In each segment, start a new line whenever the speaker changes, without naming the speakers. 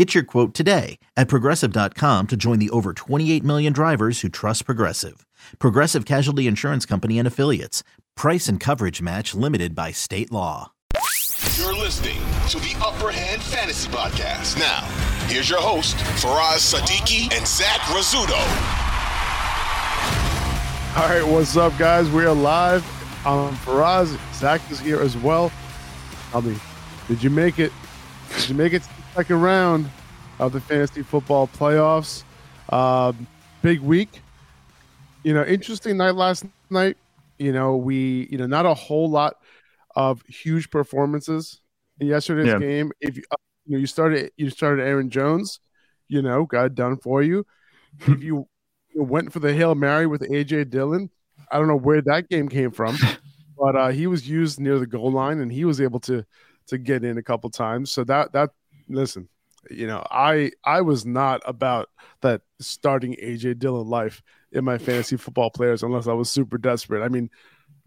Get your quote today at progressive.com to join the over 28 million drivers who trust Progressive. Progressive Casualty Insurance Company and Affiliates. Price and coverage match limited by state law.
You're listening to the Upper Hand Fantasy Podcast. Now, here's your host, Faraz Sadiki and Zach Rizzuto.
All right, what's up, guys? We are live. I'm Faraz. Zach is here as well. I'll be. Did you make it? Did you make it second round of the fantasy football playoffs. Um, big week. You know, interesting night last night. You know, we, you know, not a whole lot of huge performances in yesterday's yeah. game. If you, uh, you know, you started, you started Aaron Jones, you know, got it done for you. if you went for the Hail Mary with AJ Dillon, I don't know where that game came from, but uh, he was used near the goal line and he was able to to get in a couple times. So that that listen, you know, I I was not about that starting AJ Dillon life in my fantasy football players unless I was super desperate. I mean,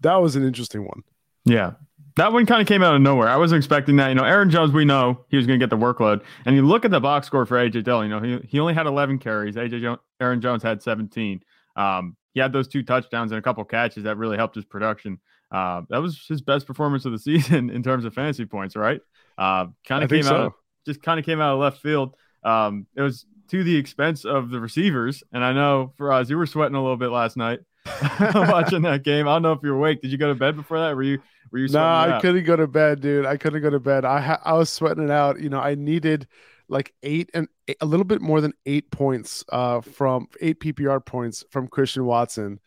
that was an interesting one.
Yeah. That one kind of came out of nowhere. I wasn't expecting that. You know, Aaron Jones, we know he was going to get the workload. And you look at the box score for AJ Dillon, you know, he, he only had 11 carries. AJ Aaron Jones had 17. Um, he had those two touchdowns and a couple catches that really helped his production. Uh, that was his best performance of the season in terms of fantasy points, right? Uh, kind of came so. out just kind of came out of left field. Um, it was to the expense of the receivers, and I know for us, you were sweating a little bit last night watching that game. I don't know if you're awake. Did you go to bed before that? Were you? Were you?
No, I couldn't go to bed, dude. I couldn't go to bed. I ha- I was sweating it out. You know, I needed like eight and a little bit more than eight points uh, from eight PPR points from Christian Watson,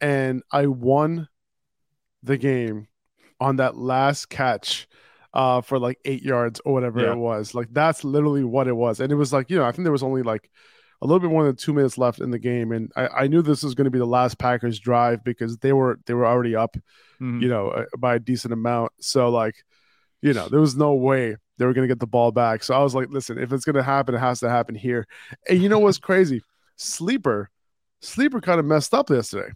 and I won the game on that last catch uh, for like eight yards or whatever yeah. it was. Like that's literally what it was. And it was like, you know, I think there was only like a little bit more than two minutes left in the game. And I, I knew this was going to be the last Packers drive because they were they were already up, mm-hmm. you know, uh, by a decent amount. So like, you know, there was no way they were going to get the ball back. So I was like, listen, if it's going to happen, it has to happen here. And you know what's crazy? Sleeper, Sleeper kind of messed up yesterday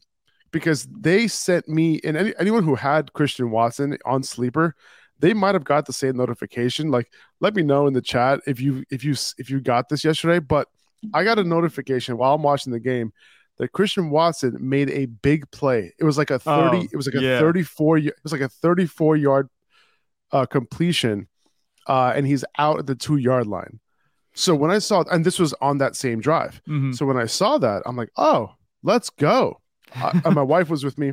because they sent me and any, anyone who had Christian Watson on Sleeper, they might have got the same notification. Like, let me know in the chat if you if you if you got this yesterday. But I got a notification while I'm watching the game that Christian Watson made a big play. It was like a 30, oh, it was like a 34, it was like a 34 yard uh, completion, uh, and he's out at the two yard line. So when I saw, and this was on that same drive. Mm-hmm. So when I saw that, I'm like, oh, let's go. and my wife was with me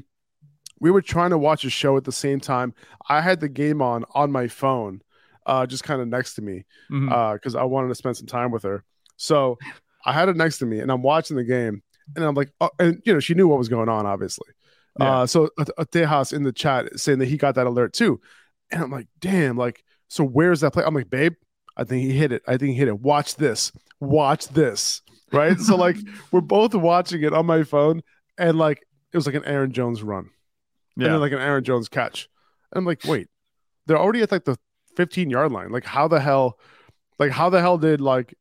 we were trying to watch a show at the same time. I had the game on on my phone, uh, just kind of next to me, because mm-hmm. uh, I wanted to spend some time with her. So I had it next to me, and I'm watching the game, and I'm like, oh, and you know, she knew what was going on, obviously. Yeah. Uh, so Tejas in the chat saying that he got that alert too, and I'm like, damn, like, so where's that play? I'm like, babe, I think he hit it. I think he hit it. Watch this. Watch this. Right. so like, we're both watching it on my phone, and like, it was like an Aaron Jones run yeah. and then like an Aaron Jones catch. And I'm like, wait, they're already at like the 15 yard line. Like, how the hell, like, how the hell did like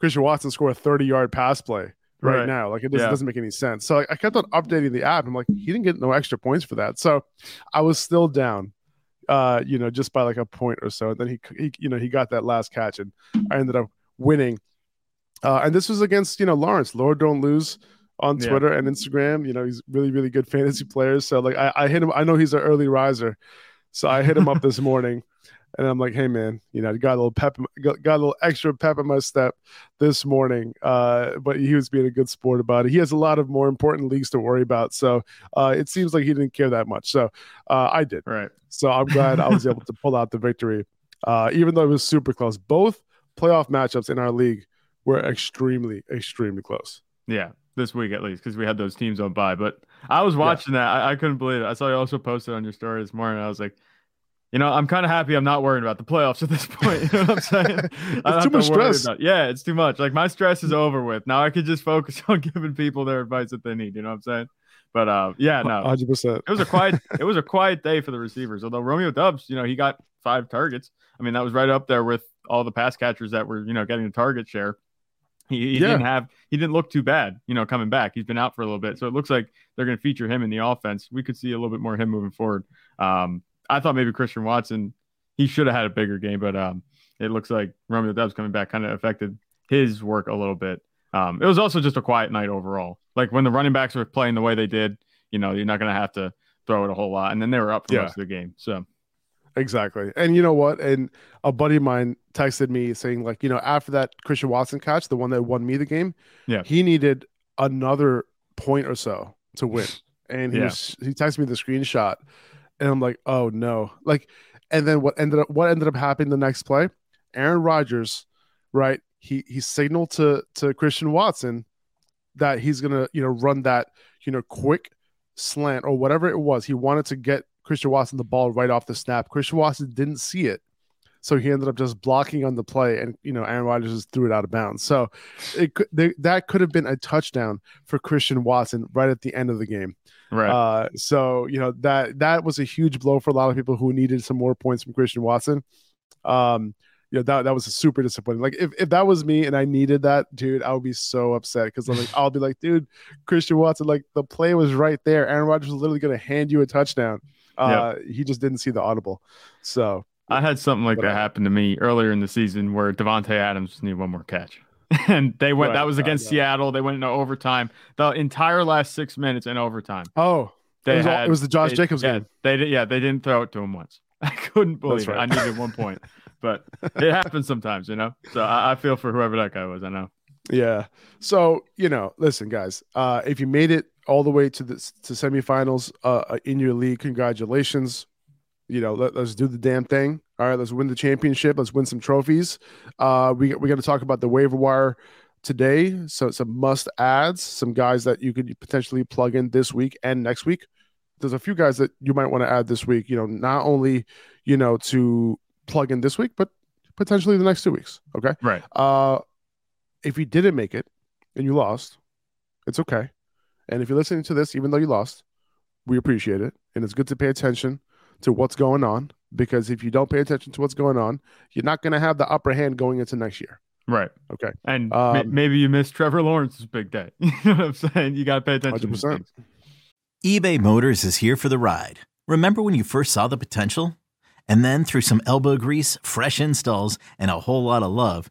Christian Watson score a 30 yard pass play right, right. now? Like, it just yeah. doesn't make any sense. So like, I kept on updating the app. I'm like, he didn't get no extra points for that. So I was still down, uh, you know, just by like a point or so. And then he, he you know, he got that last catch and I ended up winning. Uh, and this was against, you know, Lawrence. Lord don't lose on Twitter yeah. and Instagram. You know, he's really, really good fantasy players. So like I, I hit him. I know he's an early riser. So I hit him up this morning And I'm like, hey man, you know, got a little pep, got, got a little extra pep in my step this morning. Uh, but he was being a good sport about it. He has a lot of more important leagues to worry about, so uh, it seems like he didn't care that much. So uh, I did.
Right.
So I'm glad I was able to pull out the victory, uh, even though it was super close. Both playoff matchups in our league were extremely, extremely close.
Yeah, this week at least because we had those teams on by. But I was watching yeah. that. I, I, couldn't believe it. I saw you also posted on your story this morning. I was like, you know, I'm kind of happy I'm not worried about the playoffs at this point. You know what I'm saying?
it's too much stress.
About, yeah, it's too much. Like my stress is over with. Now I could just focus on giving people their advice that they need. You know what I'm saying? But uh, yeah, no,
100. percent
It was a quiet. it was a quiet day for the receivers. Although Romeo Doubs, you know, he got five targets. I mean, that was right up there with all the pass catchers that were, you know, getting a target share. He, he yeah. didn't have he didn't look too bad, you know, coming back. He's been out for a little bit, so it looks like they're going to feature him in the offense. We could see a little bit more of him moving forward. Um, I thought maybe Christian Watson he should have had a bigger game, but um, it looks like Romeo Doubs coming back kind of affected his work a little bit. Um, it was also just a quiet night overall. Like when the running backs were playing the way they did, you know, you're not going to have to throw it a whole lot, and then they were up for yeah. most of the game. So
Exactly. And you know what? And a buddy of mine texted me saying, like, you know, after that Christian Watson catch, the one that won me the game,
yeah,
he needed another point or so to win. And he yeah. was, he texted me the screenshot, and I'm like, oh no. Like, and then what ended up what ended up happening the next play? Aaron Rodgers, right? He he signaled to to Christian Watson that he's gonna, you know, run that, you know, quick slant or whatever it was. He wanted to get Christian Watson the ball right off the snap. Christian Watson didn't see it. So he ended up just blocking on the play, and you know Aaron Rodgers just threw it out of bounds. So it could they, that could have been a touchdown for Christian Watson right at the end of the game.
Right.
Uh, so you know that that was a huge blow for a lot of people who needed some more points from Christian Watson. Um, you know that that was super disappointing. Like if, if that was me and I needed that, dude, I would be so upset because I'm like I'll be like, dude, Christian Watson, like the play was right there. Aaron Rodgers was literally going to hand you a touchdown. Uh, yep. He just didn't see the audible. So
I had something like that happen to me earlier in the season where Davante Adams needed one more catch. and they went. Right, that was against uh, yeah. Seattle. They went into overtime. The entire last six minutes in overtime.
Oh, it was, had, it was the Josh
they,
Jacobs
yeah,
game.
They did. Yeah, they didn't throw it to him once. I couldn't believe right. it. I needed one point, but it happens sometimes, you know. So I, I, feel for whoever that guy was. I know.
Yeah. So you know, listen, guys. Uh, if you made it all the way to the to semifinals uh, uh, in your league. Congratulations. You know, let, us do the damn thing. All right, let's win the championship. Let's win some trophies. Uh, we we're going to talk about the waiver wire today. So some must adds, some guys that you could potentially plug in this week and next week. There's a few guys that you might want to add this week. You know, not only you know to plug in this week, but potentially the next two weeks. Okay,
right.
Uh, if you didn't make it and you lost, it's okay. And if you're listening to this, even though you lost, we appreciate it. And it's good to pay attention to what's going on because if you don't pay attention to what's going on, you're not going to have the upper hand going into next year.
Right.
Okay.
And um, maybe you missed Trevor Lawrence's big day. you know what I'm saying? You got to pay attention 100%.
eBay Motors is here for the ride. Remember when you first saw the potential? And then through some elbow grease, fresh installs, and a whole lot of love,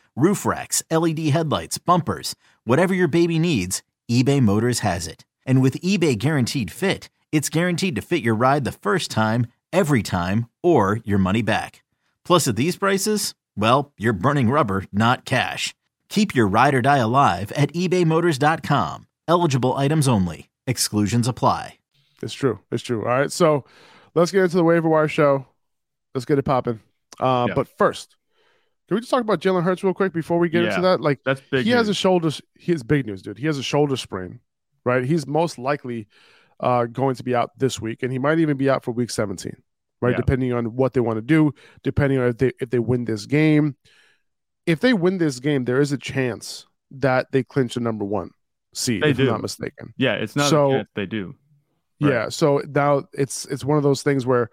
roof racks, LED headlights, bumpers, whatever your baby needs, eBay Motors has it. And with eBay Guaranteed Fit, it's guaranteed to fit your ride the first time, every time, or your money back. Plus, at these prices, well, you're burning rubber, not cash. Keep your ride or die alive at ebaymotors.com. Eligible items only. Exclusions apply.
It's true. It's true. All right. So let's get into the waiver wire show. Let's get it popping. Uh, yeah. But first, can we just talk about Jalen Hurts real quick before we get yeah, into that? Like
that's big.
He
news.
has a shoulder. He has big news, dude. He has a shoulder sprain, right? He's most likely uh, going to be out this week, and he might even be out for Week 17, right? Yeah. Depending on what they want to do, depending on if they if they win this game. If they win this game, there is a chance that they clinch the number one seed. They if do. I'm not mistaken.
Yeah, it's not so, they do.
Right. Yeah, so now it's it's one of those things where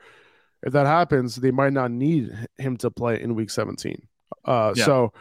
if that happens, they might not need him to play in Week 17 Uh,
Yeah.
So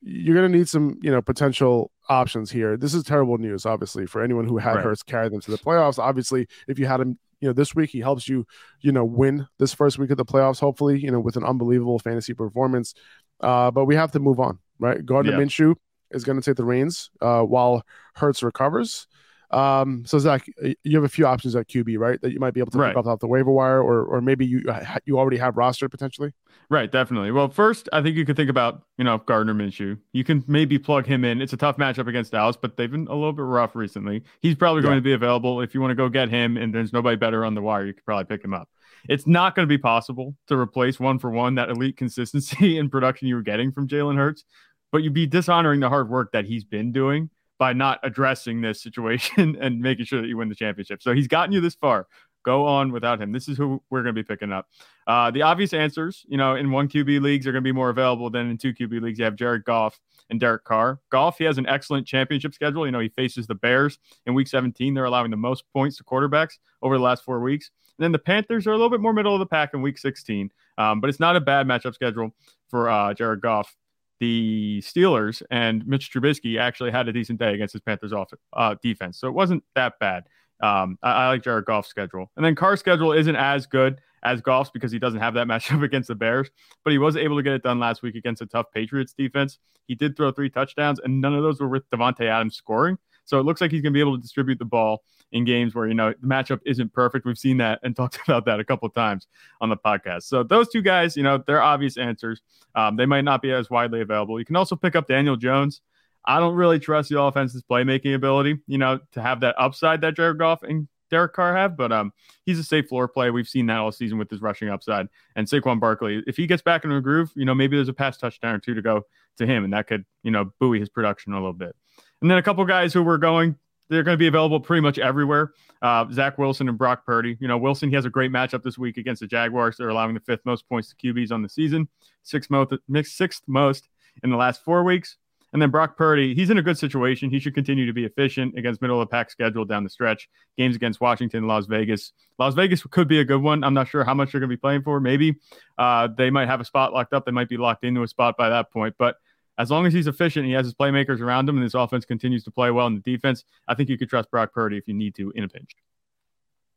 you're going to need some, you know, potential options here. This is terrible news, obviously, for anyone who had
Right.
Hurts carry them to the playoffs. Obviously, if you had him, you know, this week, he helps you, you know, win this first week of the playoffs, hopefully, you know, with an unbelievable fantasy performance. Uh, but we have to move on, right? Gardner
Yeah.
Minshew is going to take the reins uh, while Hurts recovers. Um, so Zach, you have a few options at QB, right? That you might be able to
Right.
pick up off the waiver wire, or or maybe you uh, you already have roster potentially.
Right, definitely. Well, first, I think you could think about, you know, Gardner Minshew. You can maybe plug him in. It's a tough matchup against Dallas, but they've been a little bit rough recently. He's probably going
Yeah.
to be available. If you want to go get him and there's nobody better on the wire, you could probably pick him up. It's not going to be possible to replace one for one that elite consistency and production you were getting from Jalen Hurts, but you'd be dishonoring the hard work that he's been doing by not addressing this situation and making sure that you win the championship. So he's gotten you this far. Go on without him. This is who we're going to be picking up. Uh, the obvious answers, you know, in one QB leagues are going to be more available than in two QB leagues. You have Jared Goff and Derek Carr. Goff, he has an excellent championship schedule. You know, he faces the Bears in week 17. They're allowing the most points to quarterbacks over the last four weeks. And then the Panthers are a little bit more middle of the pack in week 16. Um, but it's not a bad matchup schedule for uh, Jared Goff. The Steelers and Mitch Trubisky actually had a decent day against his Panthers off uh, defense. So it wasn't that bad. Um, I, I like Jared Goff's schedule. And then Carr's schedule isn't as good as Goff's because he doesn't have that matchup against the Bears, but he was able to get it done last week against a tough Patriots defense. He did throw three touchdowns, and none of those were with Davante Adams scoring. So it looks like he's going to be able to distribute the ball in games where, you know, the matchup isn't perfect. We've seen that and talked about that a couple times on the podcast. So those two guys, you know, they're obvious answers. Um, they might not be as widely available. You can also pick up Daniel Jones. I don't really trust the offense's playmaking ability, you know, to have that upside that Jared Goff and Derek Carr have, but um, he's a safe floor play. We've seen that all season with his rushing upside. And Saquon Barkley, if he gets back into a groove, you know, maybe there's a pass touchdown or two to go to him, and that could, you know, buoy his production a little bit. And then a couple guys who were going, they're going to be available pretty much everywhere. Uh, Zach Wilson and Brock Purdy. You know, Wilson, he has a great matchup this week against the Jaguars. They're allowing the fifth most points to QBs on the season, sixth most, sixth most in the last four weeks. And then Brock Purdy, he's in a good situation. He should continue to be efficient against middle of the pack schedule down the stretch. Games against Washington, Las Vegas. Las Vegas could be a good one. I'm not sure how much they're going to be playing for. Maybe uh, they might have a spot locked up. They might be locked into a spot by that point. But as long as he's efficient, he has his playmakers around him, and his offense continues to play well in the defense. I think you could trust Brock Purdy if you need to in a pinch.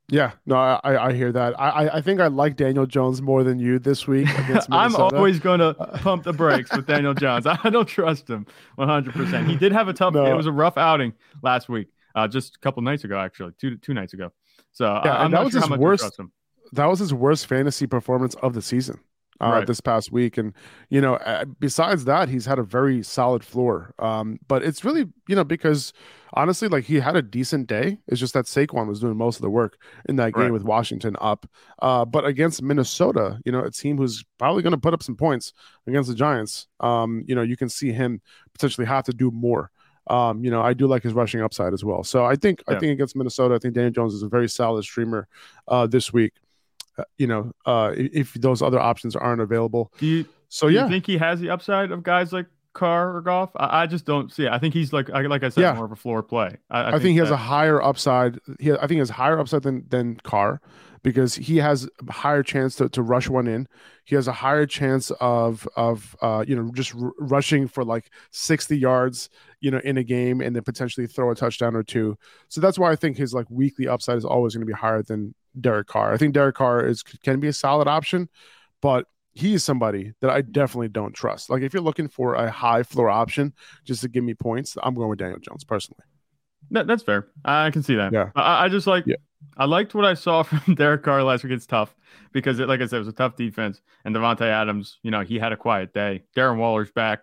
Yeah, no, I I hear that. I I- think I like Daniel Jones more than you this week
I'm always going to pump the brakes with Daniel Jones. I don't trust him 100%. He did have a tough,
No.
it was a rough outing last week, uh, just a couple nights ago, actually, two two nights ago. So
Yeah,
I, I'm not
was
sure how much
worst-
trust him.
that was his worst fantasy performance of the season uh,
Right.
this past week. And, you know, besides that, he's had a very solid floor. Um, but it's really, you know, because honestly, like he had a decent day. It's just that Saquon was doing most of the work in that game
Right.
with Washington up. Uh, but against Minnesota, you know, a team who's probably going to put up some points against the Giants, um, you know, you can see him potentially have to do more. Um, you know, I do like his rushing upside as well. So I think I think against Minnesota, I think Daniel Jones is a very solid streamer uh, this week. Uh, you know, uh, if those other options aren't available.
Do you,
So
do
yeah,
you think he has the upside of guys like Carr or Goff? I, I just don't see it. I think he's like, I, like I said,
Yeah.
more of a floor play. I,
I, think, he has
that-
a higher upside. He, I think he has higher upside than than Carr because he has a higher chance to, to rush one in. He has a higher chance of of uh, you know just r- rushing for like sixty yards, you know, in a game and then potentially throw a touchdown or two. So that's why I think his like weekly upside is always going to be higher than Derek Carr. I think Derek Carr is can be a solid option, but he is somebody that I definitely don't trust. Like if you're looking for a high floor option just to give me points, I'm going with Daniel Jones personally.
That, that's fair. I can see that.
Yeah.
I, I just like.
Yeah.
I liked what I saw from Derek Carr last week. It's tough because, it, like I said, it was a tough defense. And Davante Adams, you know, he had a quiet day. Darren Waller's back.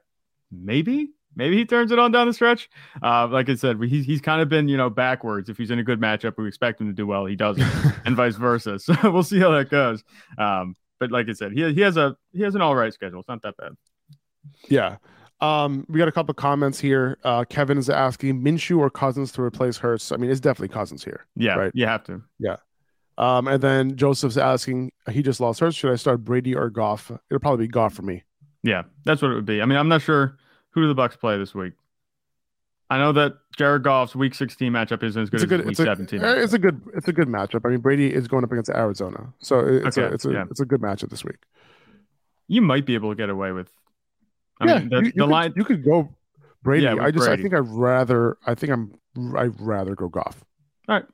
Maybe, maybe he turns it on down the stretch. Uh, like I said, he's he's kind of been, you know, backwards. If he's in a good matchup, we expect him to do well. He doesn't, and vice versa. So we'll see how that goes. Um, but like I said, he he has a he has an all right schedule. It's not that bad.
Yeah. Um, we got a couple of comments here. Uh, Kevin is asking Minshew or Cousins to replace Hurts. I mean, it's definitely Cousins here.
Yeah,
Right.
you have to. Yeah.
Um, and then Joseph's asking, he just lost Hurts. Should I start Brady or Goff? It'll probably be Goff for me.
Yeah, that's what it would be. I mean, I'm not sure who do the Bucs play this week. I know that Jared Goff's Week 16 matchup isn't as good,
It's a good,
as Week
it's a,
17.
eh, it's a good, it's a good matchup. I mean, Brady is going up against Arizona, so it's a, it's a,
yeah.
it's a good matchup this week.
you might be able to get away with I
yeah,
mean, the,
you, you
the
could,
line.
you could go Brady.
Yeah,
I just
Brady.
I think I'd rather I think I'm I'd rather go Goff.
All right.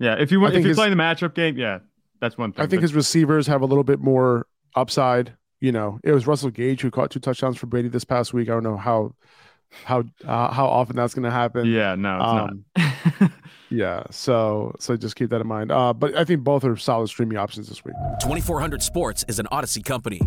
Yeah, if you want, if you're
his-
playing the matchup game, yeah, that's one thing.
I think
but-
his receivers have a little bit more upside. You know, it was Russell Gage who caught two touchdowns for Brady this past week. I don't know how how uh, how often that's going to happen.
yeah, no, it's
Um,
not.
Yeah, so so just keep that in mind. Uh, but I think both are solid streaming options this week.
2400 Sports is an Odyssey company.